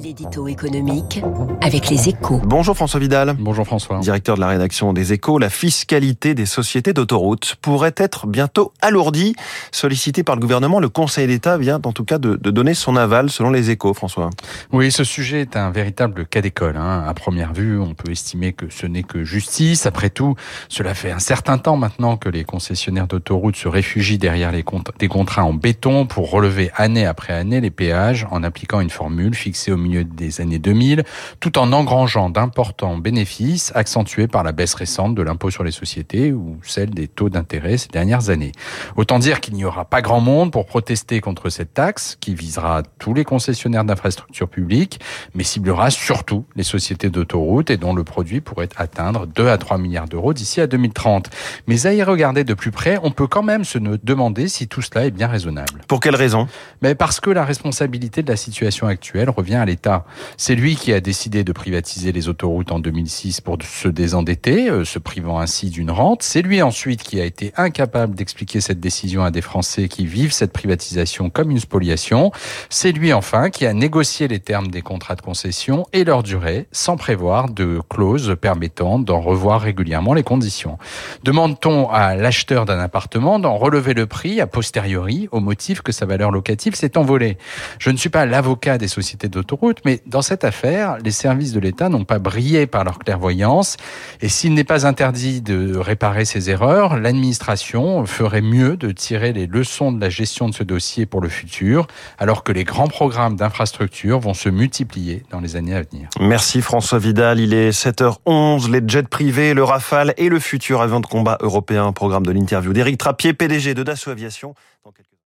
L'édito économique avec les échos. Bonjour François Vidal. Bonjour François. Directeur de la rédaction des échos, la fiscalité des sociétés d'autoroutes pourrait être bientôt alourdie. Sollicité par le gouvernement, le Conseil d'État vient en tout cas de, donner son aval selon les échos, François. Oui, ce sujet est un véritable cas d'école. Hein. À première vue, on peut estimer que ce n'est que justice. Après tout, cela fait un certain temps maintenant que les concessionnaires d'autoroutes se réfugient derrière les des contrats en béton pour relever année après année les péages en appliquant une formule fixée au milieu des années 2000, tout en engrangeant d'importants bénéfices accentués par la baisse récente de l'impôt sur les sociétés ou celle des taux d'intérêt ces dernières années. Autant dire qu'il n'y aura pas grand monde pour protester contre cette taxe qui visera tous les concessionnaires d'infrastructures publiques, mais ciblera surtout les sociétés d'autoroutes et dont le produit pourrait atteindre 2 à 3 milliards d'euros d'ici à 2030. Mais à y regarder de plus près, on peut quand même se demander si tout cela est bien raisonnable. Pour quelle raison? Mais Parce que la responsabilité de la situation actuelle revient à l'État. C'est lui qui a décidé de privatiser les autoroutes en 2006 pour se désendetter, euh, se privant ainsi d'une rente. C'est lui ensuite qui a été incapable d'expliquer cette décision à des Français qui vivent cette privatisation comme une spoliation. C'est lui enfin qui a négocié les termes des contrats de concession et leur durée sans prévoir de clauses permettant d'en revoir régulièrement les conditions. Demande-t-on à l'acheteur d'un appartement d'en relever le prix a posteriori au motif que sa valeur locative s'est envolée? Je ne suis pas l'avocat des sociétés d'autoroutes, mais dans cette affaire, les services de l'État n'ont pas brillé par leur clairvoyance. Et s'il n'est pas interdit de réparer ces erreurs, l'administration ferait mieux de tirer les leçons de la gestion de ce dossier pour le futur, alors que les grands programmes d'infrastructure vont se multiplier dans les années à venir. Merci François Vidal. Il est 7h11. Les jets privés, le Rafale et le futur avion de combat européen. Programme de l'interview d'Éric Trappier, PDG de Dassault Aviation.